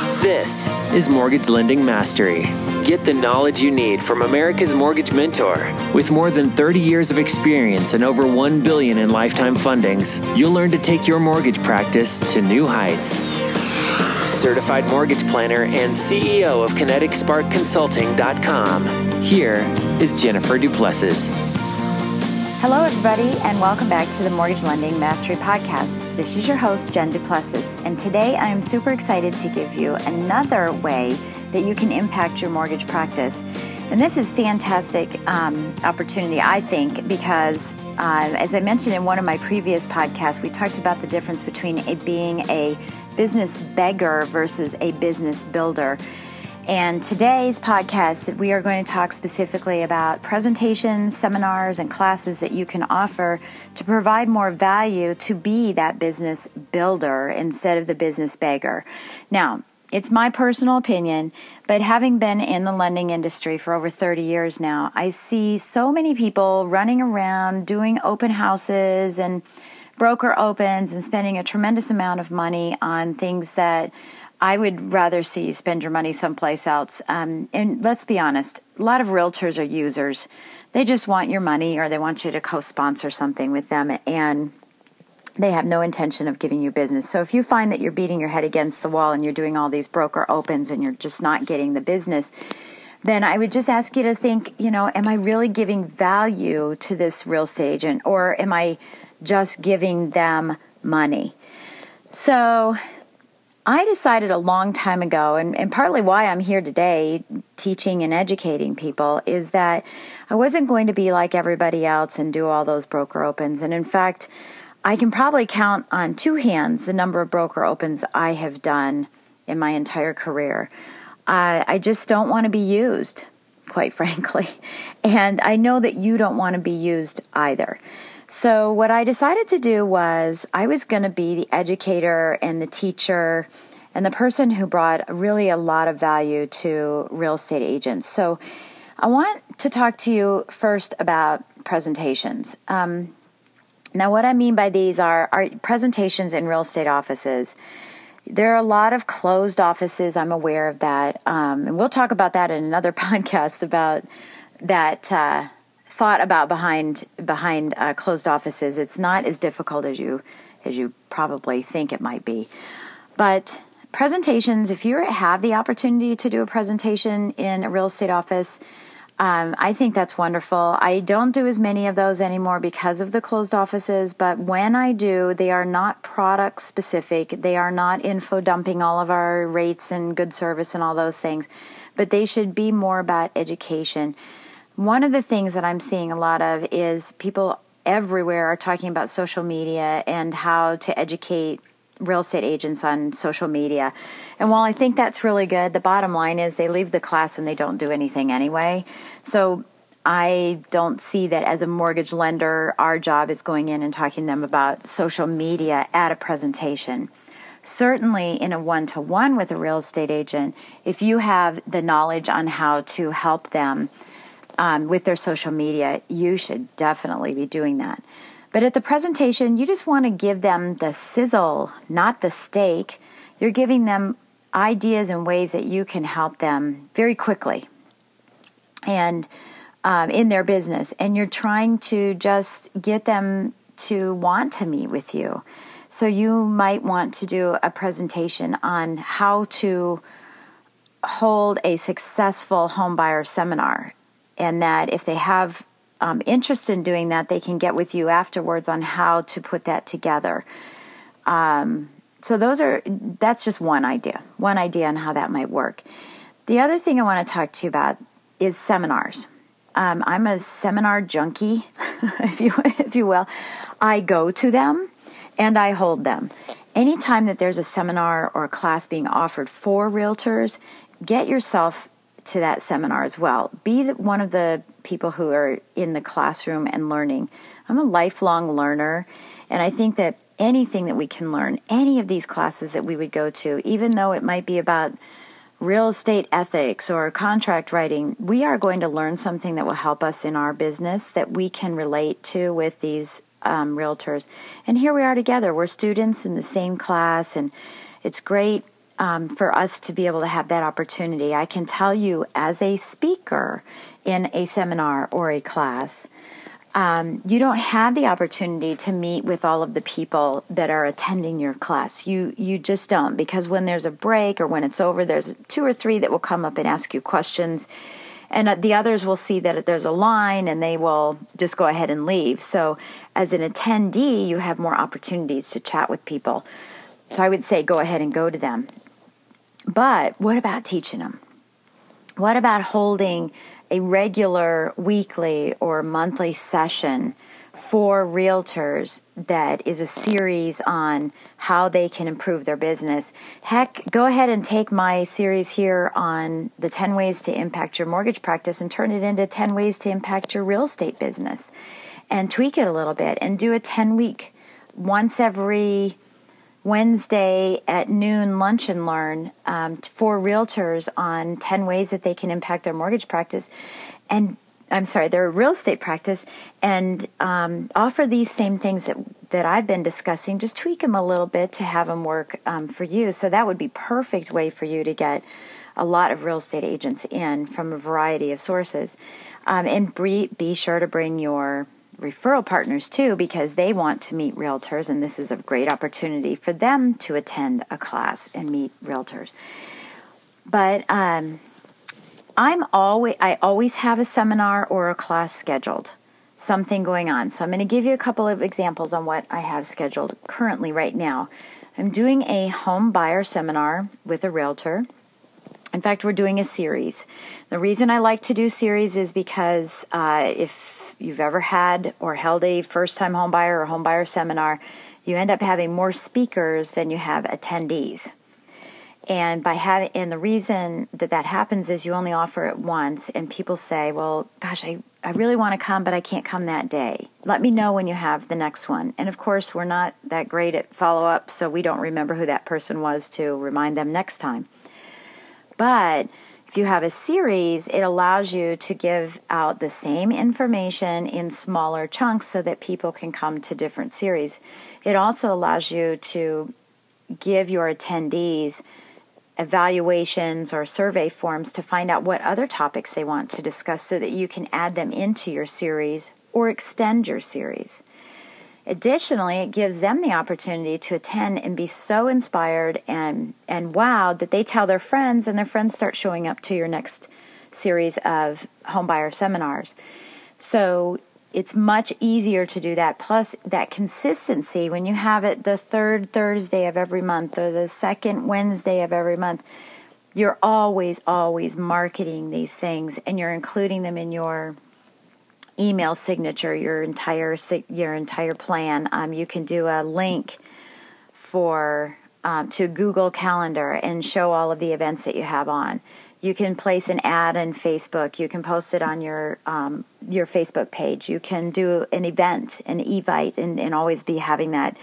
This is Mortgage Lending Mastery. Get the knowledge you need from America's Mortgage Mentor. With more than 30 years of experience and over 1 billion in lifetime fundings, you'll learn to take your mortgage practice to new heights. Certified mortgage planner and CEO of KineticSparkConsulting.com. Here is Jennifer Duplessis. Hello, everybody, and welcome back to the Mortgage Lending Mastery Podcast. This is your host, Jen Duplessis, and today I am super excited to give you another way that you can impact your mortgage practice. And this is fantastic um, opportunity, I think, because uh, as I mentioned in one of my previous podcasts, we talked about the difference between it being a business beggar versus a business builder. And today's podcast, we are going to talk specifically about presentations, seminars, and classes that you can offer to provide more value to be that business builder instead of the business beggar. Now, it's my personal opinion, but having been in the lending industry for over 30 years now, I see so many people running around doing open houses and broker opens and spending a tremendous amount of money on things that I would rather see you spend your money someplace else. Um, and let's be honest, a lot of realtors are users. They just want your money or they want you to co sponsor something with them, and they have no intention of giving you business. So if you find that you're beating your head against the wall and you're doing all these broker opens and you're just not getting the business, then I would just ask you to think, you know, am I really giving value to this real estate agent or am I just giving them money? So I decided a long time ago, and, and partly why I'm here today teaching and educating people, is that I wasn't going to be like everybody else and do all those broker opens. And in fact, I can probably count on two hands the number of broker opens I have done in my entire career. I, I just don't want to be used, quite frankly. And I know that you don't want to be used either. So, what I decided to do was I was going to be the educator and the teacher and the person who brought really a lot of value to real estate agents. So, I want to talk to you first about presentations. Um, now, what I mean by these are, are presentations in real estate offices. There are a lot of closed offices. I'm aware of that, um, and we'll talk about that in another podcast about that. Uh, thought about behind behind uh, closed offices. It's not as difficult as you as you probably think it might be, but presentations. If you have the opportunity to do a presentation in a real estate office. Um, I think that's wonderful. I don't do as many of those anymore because of the closed offices, but when I do, they are not product specific. They are not info dumping all of our rates and good service and all those things, but they should be more about education. One of the things that I'm seeing a lot of is people everywhere are talking about social media and how to educate real estate agents on social media. And while I think that's really good, the bottom line is they leave the class and they don't do anything anyway. So I don't see that as a mortgage lender, our job is going in and talking to them about social media at a presentation. Certainly, in a one to one with a real estate agent, if you have the knowledge on how to help them um, with their social media, you should definitely be doing that. But at the presentation, you just want to give them the sizzle, not the steak. You're giving them ideas and ways that you can help them very quickly and um, in their business. And you're trying to just get them to want to meet with you. So you might want to do a presentation on how to hold a successful home buyer seminar and that if they have um, interest in doing that, they can get with you afterwards on how to put that together. Um, so those are that's just one idea, one idea on how that might work. The other thing I want to talk to you about is seminars. Um, I'm a seminar junkie, if you if you will. I go to them and I hold them. Anytime that there's a seminar or a class being offered for realtors, get yourself to that seminar as well. Be one of the people who are in the classroom and learning. I'm a lifelong learner, and I think that anything that we can learn, any of these classes that we would go to, even though it might be about real estate ethics or contract writing, we are going to learn something that will help us in our business that we can relate to with these um, realtors. And here we are together. We're students in the same class, and it's great um, for us to be able to have that opportunity. I can tell you, as a speaker in a seminar or a class, um, you don't have the opportunity to meet with all of the people that are attending your class. You you just don't because when there's a break or when it's over, there's two or three that will come up and ask you questions, and uh, the others will see that there's a line and they will just go ahead and leave. So, as an attendee, you have more opportunities to chat with people. So, I would say go ahead and go to them. But what about teaching them? What about holding a regular weekly or monthly session for realtors that is a series on how they can improve their business. Heck, go ahead and take my series here on the 10 ways to impact your mortgage practice and turn it into 10 ways to impact your real estate business and tweak it a little bit and do a 10 week once every Wednesday at noon lunch and learn um, for realtors on 10 ways that they can impact their mortgage practice and I'm sorry, their real estate practice and um, offer these same things that, that I've been discussing, just tweak them a little bit to have them work um, for you. So that would be perfect way for you to get a lot of real estate agents in from a variety of sources. Um, and be, be sure to bring your referral partners too because they want to meet realtors and this is a great opportunity for them to attend a class and meet realtors. But um, i'm always i always have a seminar or a class scheduled something going on. So i'm going to give you a couple of examples on what i have scheduled currently right now. I'm doing a home buyer seminar with a realtor. In fact, we're doing a series. The reason I like to do series is because uh, if you've ever had or held a first time homebuyer or homebuyer seminar, you end up having more speakers than you have attendees. And by having, and the reason that that happens is you only offer it once, and people say, "Well, gosh, I, I really want to come, but I can't come that day. Let me know when you have the next one." And of course, we're not that great at follow up, so we don't remember who that person was to remind them next time. But if you have a series, it allows you to give out the same information in smaller chunks so that people can come to different series. It also allows you to give your attendees evaluations or survey forms to find out what other topics they want to discuss so that you can add them into your series or extend your series. Additionally, it gives them the opportunity to attend and be so inspired and, and wowed that they tell their friends, and their friends start showing up to your next series of homebuyer seminars. So it's much easier to do that. Plus, that consistency when you have it the third Thursday of every month or the second Wednesday of every month, you're always, always marketing these things and you're including them in your email signature your entire your entire plan. Um, you can do a link for um, to Google Calendar and show all of the events that you have on. You can place an ad in Facebook. You can post it on your um, your Facebook page. You can do an event, an evite, and, and always be having that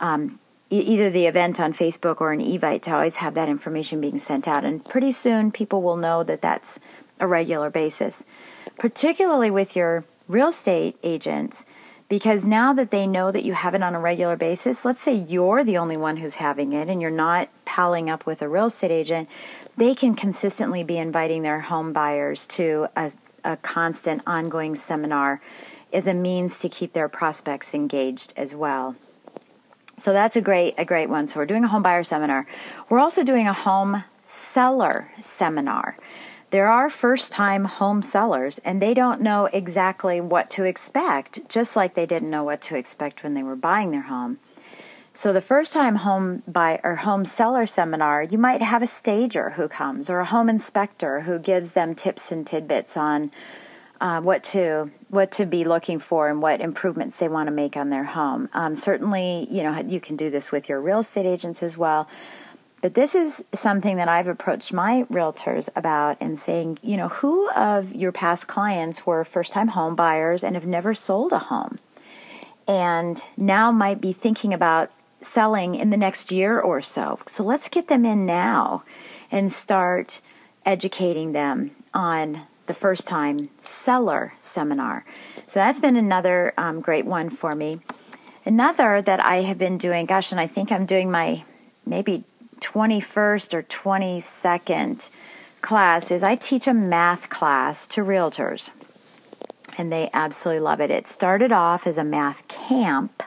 um, either the event on Facebook or an evite to always have that information being sent out. And pretty soon, people will know that that's a regular basis particularly with your real estate agents, because now that they know that you have it on a regular basis, let's say you're the only one who's having it and you're not palling up with a real estate agent, they can consistently be inviting their home buyers to a, a constant ongoing seminar as a means to keep their prospects engaged as well. So that's a great a great one. So we're doing a home buyer seminar. We're also doing a home seller seminar. There are first time home sellers and they don't know exactly what to expect, just like they didn't know what to expect when they were buying their home. So the first time home buy or home seller seminar, you might have a stager who comes or a home inspector who gives them tips and tidbits on uh, what to what to be looking for and what improvements they want to make on their home. Um, certainly, you know you can do this with your real estate agents as well. But this is something that I've approached my realtors about and saying, you know, who of your past clients were first time home buyers and have never sold a home and now might be thinking about selling in the next year or so. So let's get them in now and start educating them on the first time seller seminar. So that's been another um, great one for me. Another that I have been doing, gosh, and I think I'm doing my maybe 21st or 22nd class is I teach a math class to realtors. And they absolutely love it. It started off as a math camp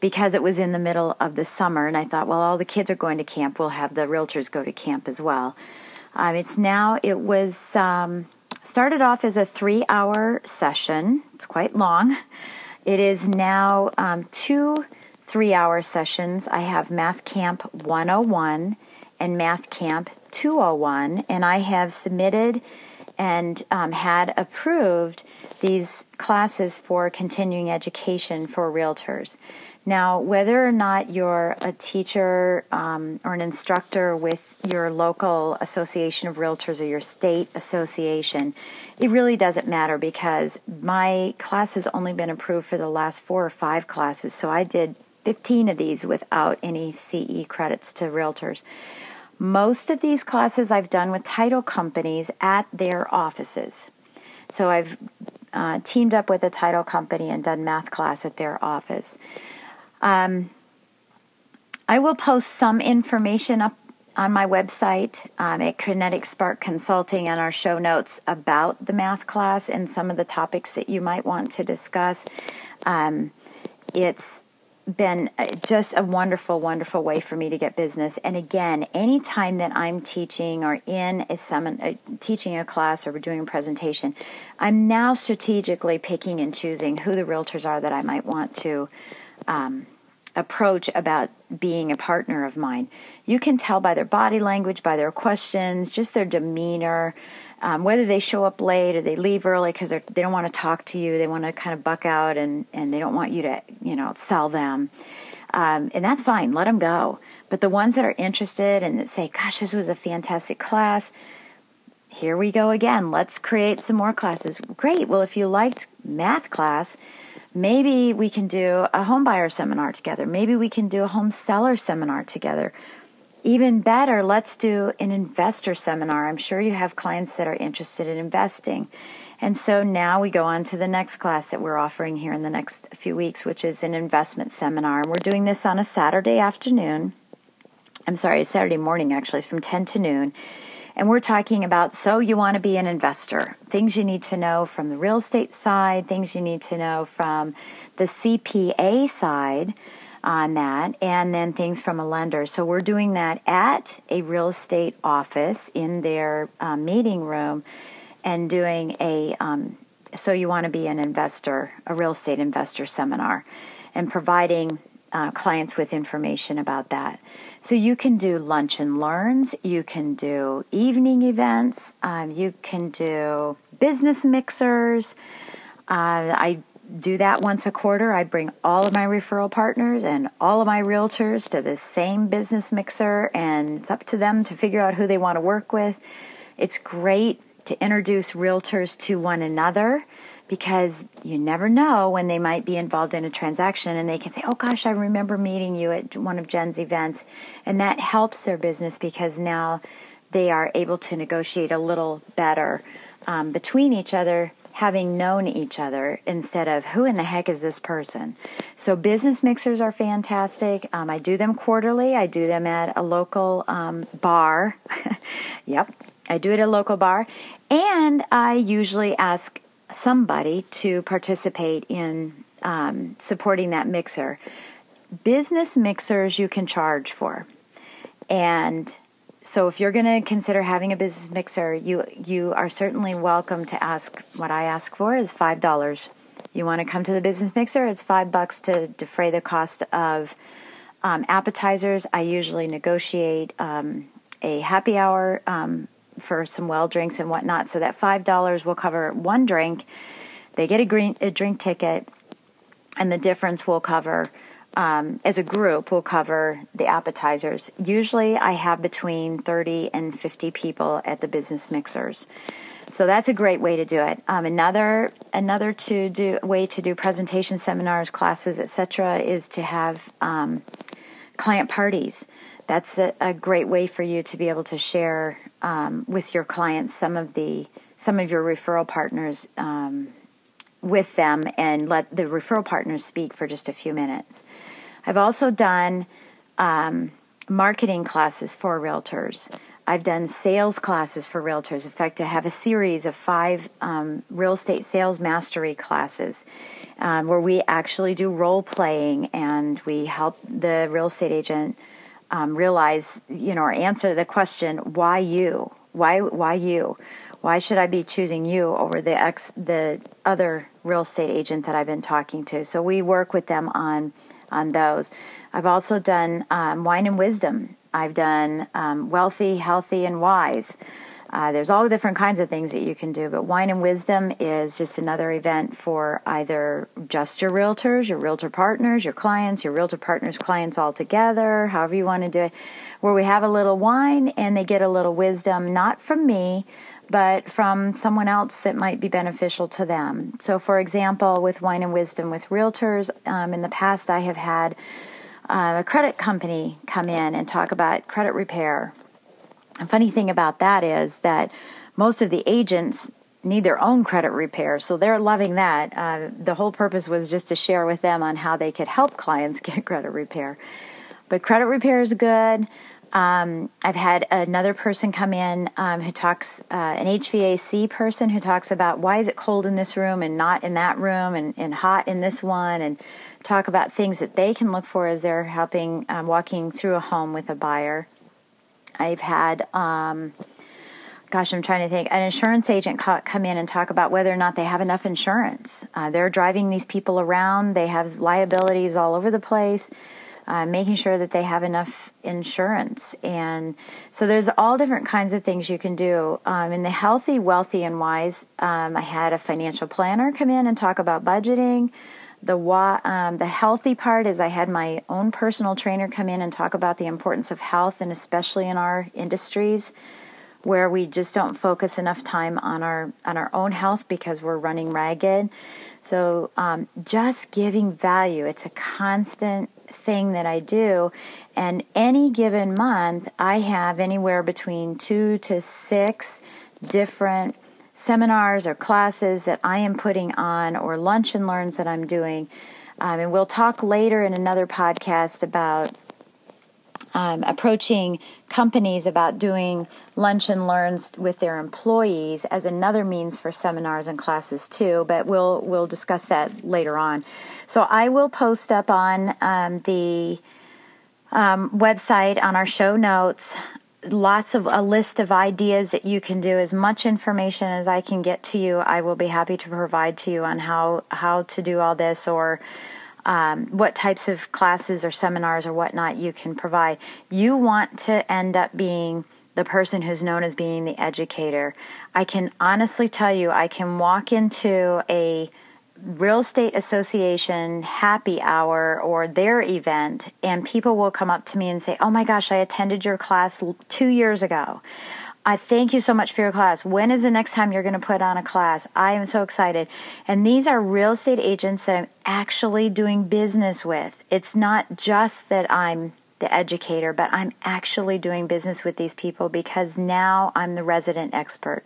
because it was in the middle of the summer. And I thought, well, all the kids are going to camp. We'll have the realtors go to camp as well. Um, it's now, it was um, started off as a three hour session. It's quite long. It is now um, two three hour sessions. I have Math Camp 101 and Math Camp 201, and I have submitted and um, had approved these classes for continuing education for realtors. Now, whether or not you're a teacher um, or an instructor with your local association of realtors or your state association, it really doesn't matter because my class has only been approved for the last four or five classes. So I did 15 of these without any CE credits to realtors. Most of these classes I've done with title companies at their offices. So I've uh, teamed up with a title company and done math class at their office. Um, I will post some information up on my website um, at Kinetic Spark Consulting and our show notes about the math class and some of the topics that you might want to discuss. Um, it's been uh, just a wonderful, wonderful way for me to get business. And again, anytime that I'm teaching or in a summon, uh, teaching a class or doing a presentation, I'm now strategically picking and choosing who the realtors are that I might want to um, approach about being a partner of mine. You can tell by their body language, by their questions, just their demeanor um, whether they show up late or they leave early because they don't want to talk to you, they want to kind of buck out and, and they don't want you to, you know, sell them. Um, and that's fine, let them go. But the ones that are interested and that say, gosh, this was a fantastic class, here we go again. Let's create some more classes. Great. Well, if you liked math class, maybe we can do a home buyer seminar together. Maybe we can do a home seller seminar together. Even better, let's do an investor seminar. I'm sure you have clients that are interested in investing. And so now we go on to the next class that we're offering here in the next few weeks, which is an investment seminar. And we're doing this on a Saturday afternoon. I'm sorry, Saturday morning actually, it's from 10 to noon. And we're talking about so you want to be an investor, things you need to know from the real estate side, things you need to know from the CPA side on that, and then things from a lender. So we're doing that at a real estate office in their um, meeting room and doing a um, so you want to be an investor, a real estate investor seminar, and providing uh, clients with information about that. So you can do lunch and learns, you can do evening events, um, you can do business mixers. Uh, I do that once a quarter. I bring all of my referral partners and all of my realtors to the same business mixer, and it's up to them to figure out who they want to work with. It's great to introduce realtors to one another because you never know when they might be involved in a transaction and they can say, Oh gosh, I remember meeting you at one of Jen's events. And that helps their business because now they are able to negotiate a little better um, between each other having known each other instead of who in the heck is this person. So, business mixers are fantastic. Um, I do them quarterly, I do them at a local um, bar. yep, I do it at a local bar. And I usually ask somebody to participate in um, supporting that mixer. Business mixers you can charge for. And so if you're going to consider having a business mixer, you you are certainly welcome to ask. What I ask for is five dollars. You want to come to the business mixer? It's five bucks to defray the cost of um, appetizers. I usually negotiate um, a happy hour um, for some well drinks and whatnot, so that five dollars will cover one drink. They get a green a drink ticket, and the difference will cover um, as a group, we'll cover the appetizers. Usually, I have between 30 and 50 people at the business mixers. So that's a great way to do it. Um, another another to do way to do presentation seminars, classes, etc., is to have um, client parties. That's a, a, great way for you to be able to share um, with your clients some of the some of your referral partners um, with them and let the referral partners speak for just a few minutes. I've also done um, marketing classes for realtors. I've done sales classes for realtors. In fact, I have a series of five um, real estate sales mastery classes um, where we actually do role playing and we help the real estate agent um, realize, you know, or answer the question, why you? Why, why you? Why should I be choosing you over the ex, the other real estate agent that I've been talking to? So we work with them on on those. I've also done um, wine and wisdom. I've done um, wealthy, healthy, and wise. Uh, there's all different kinds of things that you can do, but Wine and Wisdom is just another event for either just your realtors, your realtor partners, your clients, your realtor partners' clients all together, however you want to do it, where we have a little wine and they get a little wisdom, not from me, but from someone else that might be beneficial to them. So, for example, with Wine and Wisdom with realtors, um, in the past I have had uh, a credit company come in and talk about credit repair. A funny thing about that is that most of the agents need their own credit repair, so they're loving that. Uh, the whole purpose was just to share with them on how they could help clients get credit repair. But credit repair is good. Um, I've had another person come in um, who talks, uh, an HVAC person who talks about why is it cold in this room and not in that room and, and hot in this one, and talk about things that they can look for as they're helping um, walking through a home with a buyer. I've had, um, gosh, I'm trying to think, an insurance agent come in and talk about whether or not they have enough insurance. Uh, they're driving these people around, they have liabilities all over the place uh, making sure that they have enough insurance. And so there's all different kinds of things you can do. Um, in the healthy, wealthy, and wise, um, I had a financial planner come in and talk about budgeting. The um, the healthy part is I had my own personal trainer come in and talk about the importance of health, and especially in our industries where we just don't focus enough time on our on our own health because we're running ragged. So um, just giving value. It's a constant thing that I do. And any given month, I have anywhere between two to six different seminars or classes that I am putting on or lunch and learns that I'm doing. Um, and we'll talk later in another podcast about um, approaching companies about doing lunch and learns with their employees as another means for seminars and classes too. But we'll we'll discuss that later on. So I will post up on um, the um, website on our show notes lots of a list of ideas that you can do as much information as I can get to you I will be happy to provide to you on how how to do all this or um, what types of classes or seminars or whatnot you can provide. You want to end up being the person who's known as being the educator. I can honestly tell you, I can walk into a real estate association happy hour or their event, and people will come up to me and say, Oh my gosh, I attended your class two years ago. I thank you so much for your class. When is the next time you're going to put on a class? I am so excited. And these are real estate agents that I'm actually doing business with. It's not just that I'm the educator, but I'm actually doing business with these people because now I'm the resident expert.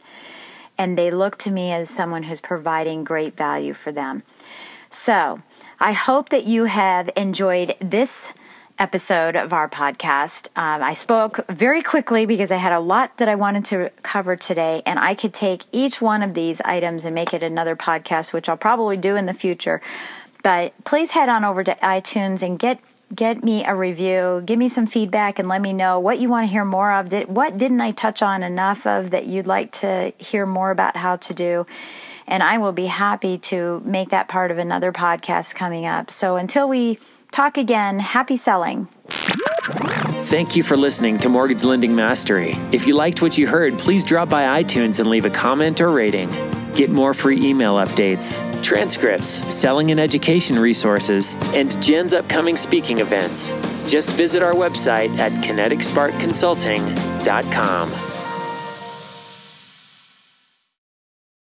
And they look to me as someone who's providing great value for them. So, I hope that you have enjoyed this episode of our podcast. Um, I spoke very quickly because I had a lot that I wanted to cover today, and I could take each one of these items and make it another podcast, which I'll probably do in the future. But please head on over to iTunes and get get me a review, give me some feedback, and let me know what you want to hear more of. Did, what didn't I touch on enough of that you'd like to hear more about how to do? And I will be happy to make that part of another podcast coming up. So until we Talk again. Happy selling. Thank you for listening to Mortgage Lending Mastery. If you liked what you heard, please drop by iTunes and leave a comment or rating. Get more free email updates, transcripts, selling and education resources, and Jen's upcoming speaking events. Just visit our website at kineticsparkconsulting.com.